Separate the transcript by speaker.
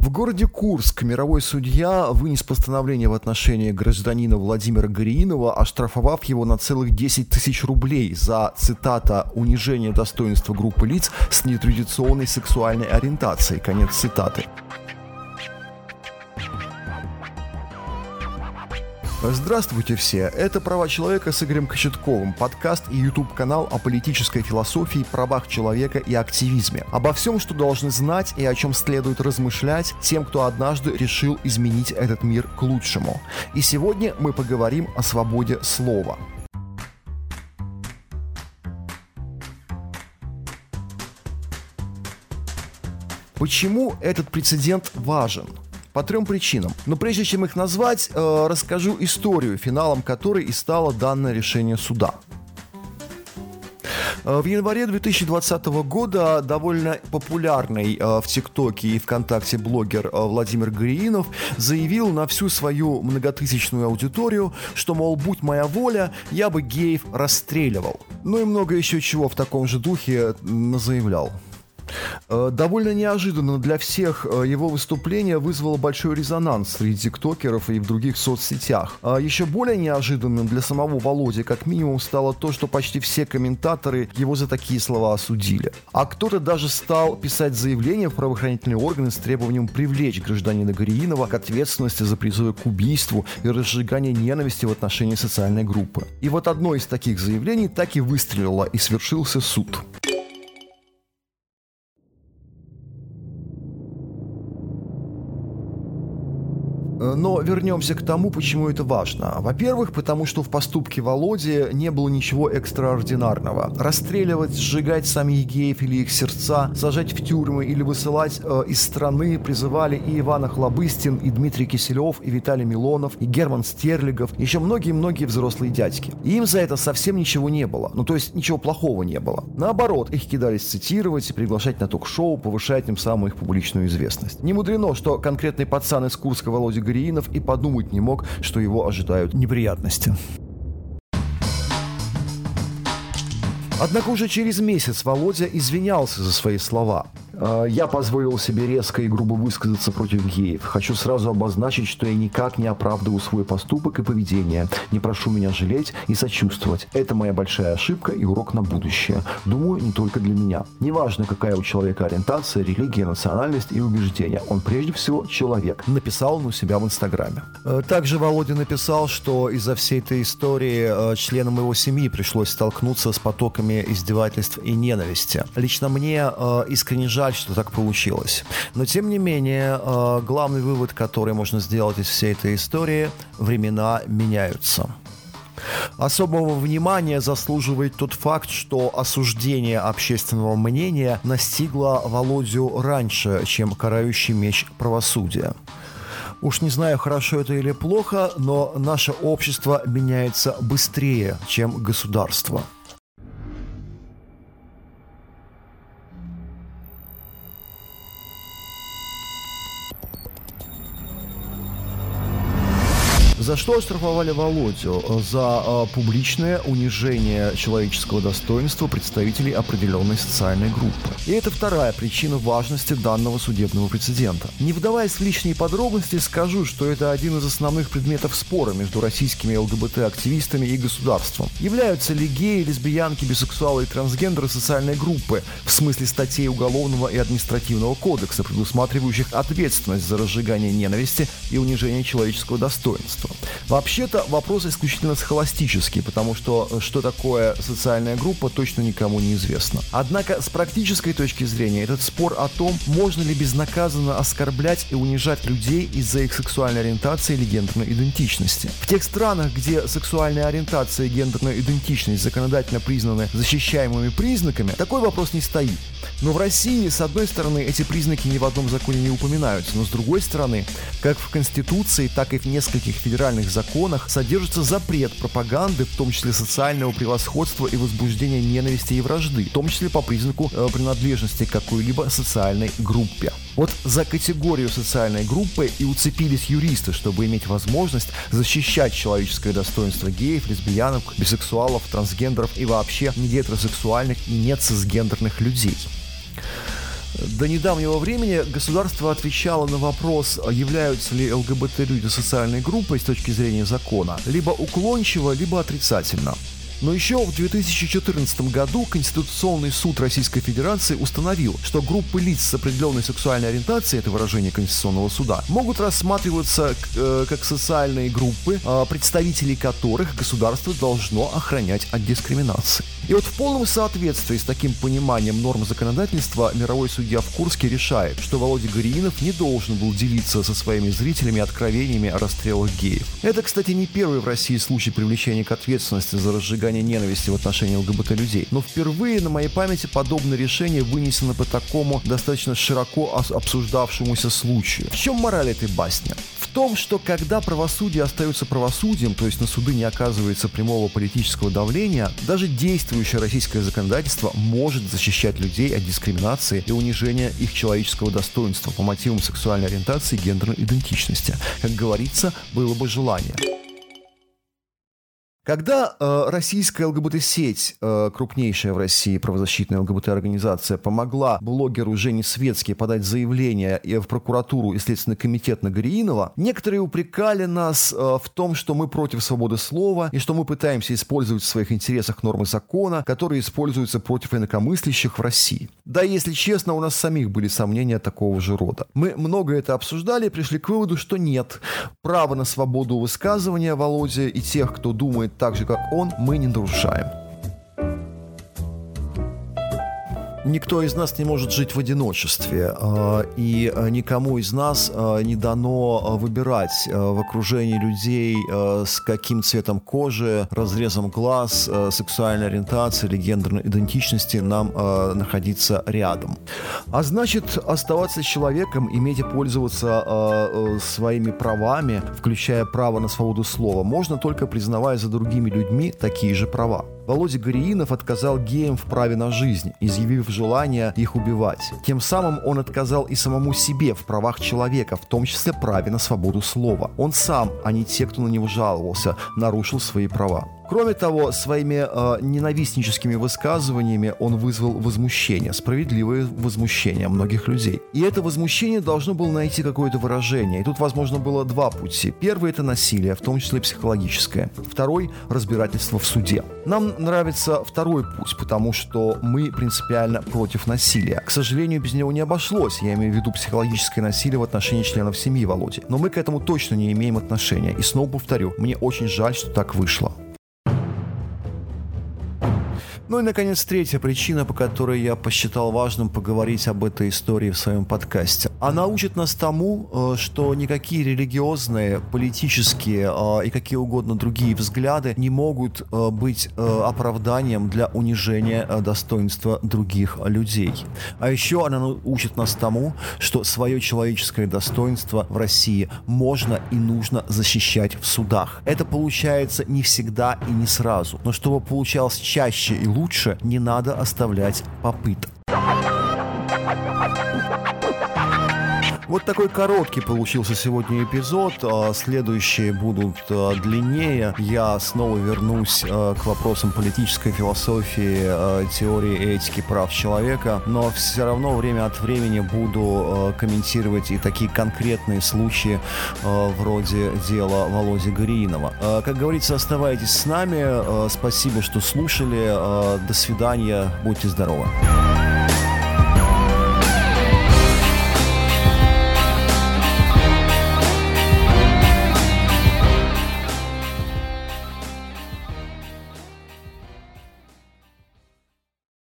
Speaker 1: В городе Курск мировой судья вынес постановление в отношении гражданина Владимира Гориинова, оштрафовав его на целых 10 тысяч рублей за, цитата, «унижение достоинства группы лиц с нетрадиционной сексуальной ориентацией». Конец цитаты. Здравствуйте все, это «Права человека» с Игорем Кочетковым, подкаст и YouTube-канал о политической философии, правах человека и активизме. Обо всем, что должны знать и о чем следует размышлять тем, кто однажды решил изменить этот мир к лучшему. И сегодня мы поговорим о свободе слова. Почему этот прецедент важен? По трем причинам. Но прежде чем их назвать, э, расскажу историю, финалом которой и стало данное решение суда. Э, в январе 2020 года довольно популярный э, в ТикТоке и ВКонтакте блогер Владимир Гриинов заявил на всю свою многотысячную аудиторию, что, мол, будь моя воля, я бы геев расстреливал. Ну и много еще чего в таком же духе заявлял. Э, довольно неожиданно для всех э, его выступление вызвало большой резонанс среди тиктокеров и в других соцсетях. А еще более неожиданным для самого Володи как минимум стало то, что почти все комментаторы его за такие слова осудили. А кто-то даже стал писать заявление в правоохранительные органы с требованием привлечь гражданина Гориинова к ответственности за призывы к убийству и разжигание ненависти в отношении социальной группы. И вот одно из таких заявлений так и выстрелило и свершился суд. Но вернемся к тому, почему это важно. Во-первых, потому что в поступке Володи не было ничего экстраординарного. Расстреливать, сжигать самих геев или их сердца, сажать в тюрьмы или высылать э, из страны призывали и Иван Охлобыстин, и Дмитрий Киселев, и Виталий Милонов, и Герман Стерлигов, еще многие-многие взрослые дядьки. И им за это совсем ничего не было. Ну, то есть ничего плохого не было. Наоборот, их кидались цитировать, приглашать на ток-шоу, повышая тем самым их публичную известность. Не мудрено, что конкретный пацан из Курска Володя Гриинов и подумать не мог, что его ожидают неприятности. Однако уже через месяц Володя извинялся за свои слова. «Э, я позволил себе резко и грубо высказаться против геев. Хочу сразу обозначить, что я никак не оправдываю свой поступок и поведение. Не прошу меня жалеть и сочувствовать. Это моя большая ошибка и урок на будущее. Думаю, не только для меня. Неважно, какая у человека ориентация, религия, национальность и убеждения. Он прежде всего человек. Написал он у себя в Инстаграме. Э, также Володя написал, что из-за всей этой истории э, членам его семьи пришлось столкнуться с потоками издевательств и ненависти. Лично мне искренне жаль, жаль, что так получилось. Но тем не менее, э, главный вывод, который можно сделать из всей этой истории, времена меняются. Особого внимания заслуживает тот факт, что осуждение общественного мнения настигло Володю раньше, чем карающий меч правосудия. Уж не знаю, хорошо это или плохо, но наше общество меняется быстрее, чем государство. За что оштрафовали Володю? За э, публичное унижение человеческого достоинства представителей определенной социальной группы. И это вторая причина важности данного судебного прецедента. Не вдаваясь в лишние подробности, скажу, что это один из основных предметов спора между российскими ЛГБТ-активистами и государством. Являются ли геи, лесбиянки, бисексуалы и трансгендеры социальной группы в смысле статей Уголовного и Административного кодекса, предусматривающих ответственность за разжигание ненависти и унижение человеческого достоинства. Вообще-то вопрос исключительно схоластический, потому что э, что такое социальная группа, точно никому не известно. Однако с практической точки зрения этот спор о том, можно ли безнаказанно оскорблять и унижать людей из-за их сексуальной ориентации или гендерной идентичности. В тех странах, где сексуальная ориентация и гендерная идентичность законодательно признаны защищаемыми признаками, такой вопрос не стоит. Но в России, с одной стороны, эти признаки ни в одном законе не упоминаются, но с другой стороны, как в Конституции, так и в нескольких федеральных законах содержится запрет пропаганды, в том числе социального превосходства и возбуждения ненависти и вражды, в том числе по признаку э, принадлежности к какой-либо социальной группе. Вот за категорию социальной группы и уцепились юристы, чтобы иметь возможность защищать человеческое достоинство геев, лесбиянок, бисексуалов, трансгендеров и вообще не гетеросексуальных и не цисгендерных людей. До недавнего времени государство отвечало на вопрос, являются ли ЛГБТ-люди социальной группой с точки зрения закона, либо уклончиво, либо отрицательно. Но еще в 2014 году Конституционный суд Российской Федерации установил, что группы лиц с определенной сексуальной ориентацией, это выражение Конституционного суда, могут рассматриваться э, как социальные группы, э, представителей которых государство должно охранять от дискриминации. И вот в полном соответствии с таким пониманием норм законодательства мировой судья в Курске решает, что Володя Гориинов не должен был делиться со своими зрителями откровениями о расстрелах геев. Это, кстати, не первый в России случай привлечения к ответственности за разжигание ненависти в отношении ЛГБТ-людей. Но впервые на моей памяти подобное решение вынесено по такому достаточно широко обсуждавшемуся случаю. В чем мораль этой басни? Том, что когда правосудие остается правосудием, то есть на суды не оказывается прямого политического давления, даже действующее российское законодательство может защищать людей от дискриминации и унижения их человеческого достоинства по мотивам сексуальной ориентации и гендерной идентичности. Как говорится, было бы желание. Когда э, российская ЛГБТ-сеть, э, крупнейшая в России правозащитная ЛГБТ-организация, помогла блогеру Жене Светски подать заявление в прокуратуру и Следственный комитет на Гориинова, некоторые упрекали нас э, в том, что мы против свободы слова и что мы пытаемся использовать в своих интересах нормы закона, которые используются против инакомыслящих в России. Да, если честно, у нас самих были сомнения такого же рода. Мы много это обсуждали и пришли к выводу, что нет. Право на свободу высказывания Володя и тех, кто думает так же, как он, мы не нарушаем. Никто из нас не может жить в одиночестве, а, и а, никому из нас а, не дано выбирать в окружении людей с каким цветом кожи, разрезом глаз, сексуальной ориентацией или гендерной идентичности нам находиться рядом. А значит, оставаться человеком, иметь и пользоваться своими правами, включая право на свободу слова, можно только признавая за другими людьми такие же права. Володя Гориинов отказал геям в праве на жизнь, изъявив желание их убивать. Тем самым он отказал и самому себе в правах человека, в том числе праве на свободу слова. Он сам, а не те, кто на него жаловался, нарушил свои права. Кроме того, своими э, ненавистническими высказываниями он вызвал возмущение, справедливое возмущение многих людей. И это возмущение должно было найти какое-то выражение. И тут, возможно, было два пути. Первый – это насилие, в том числе психологическое. Второй – разбирательство в суде. Нам нравится второй путь, потому что мы принципиально против насилия. К сожалению, без него не обошлось. Я имею в виду психологическое насилие в отношении членов семьи Володи. Но мы к этому точно не имеем отношения. И снова повторю, мне очень жаль, что так вышло. Ну и, наконец, третья причина, по которой я посчитал важным поговорить об этой истории в своем подкасте. Она учит нас тому, э, что никакие религиозные, политические э, и какие угодно другие взгляды не могут э, быть оправданием для унижения достоинства других людей. А еще она учит нас тому, что свое человеческое достоинство в России можно и нужно защищать в судах. Это получается не всегда и не сразу, но чтобы получалось чаще и лучше, лучше не надо оставлять попыток. Вот такой короткий получился сегодня эпизод. А, следующие будут а, длиннее. Я снова вернусь а, к вопросам политической философии, теории этики прав человека. Но все равно время от времени буду комментировать и такие конкретные случаи вроде дела Володи Гриинова. Как говорится, оставайтесь с нами. Спасибо, что слушали. До свидания. Будьте здоровы.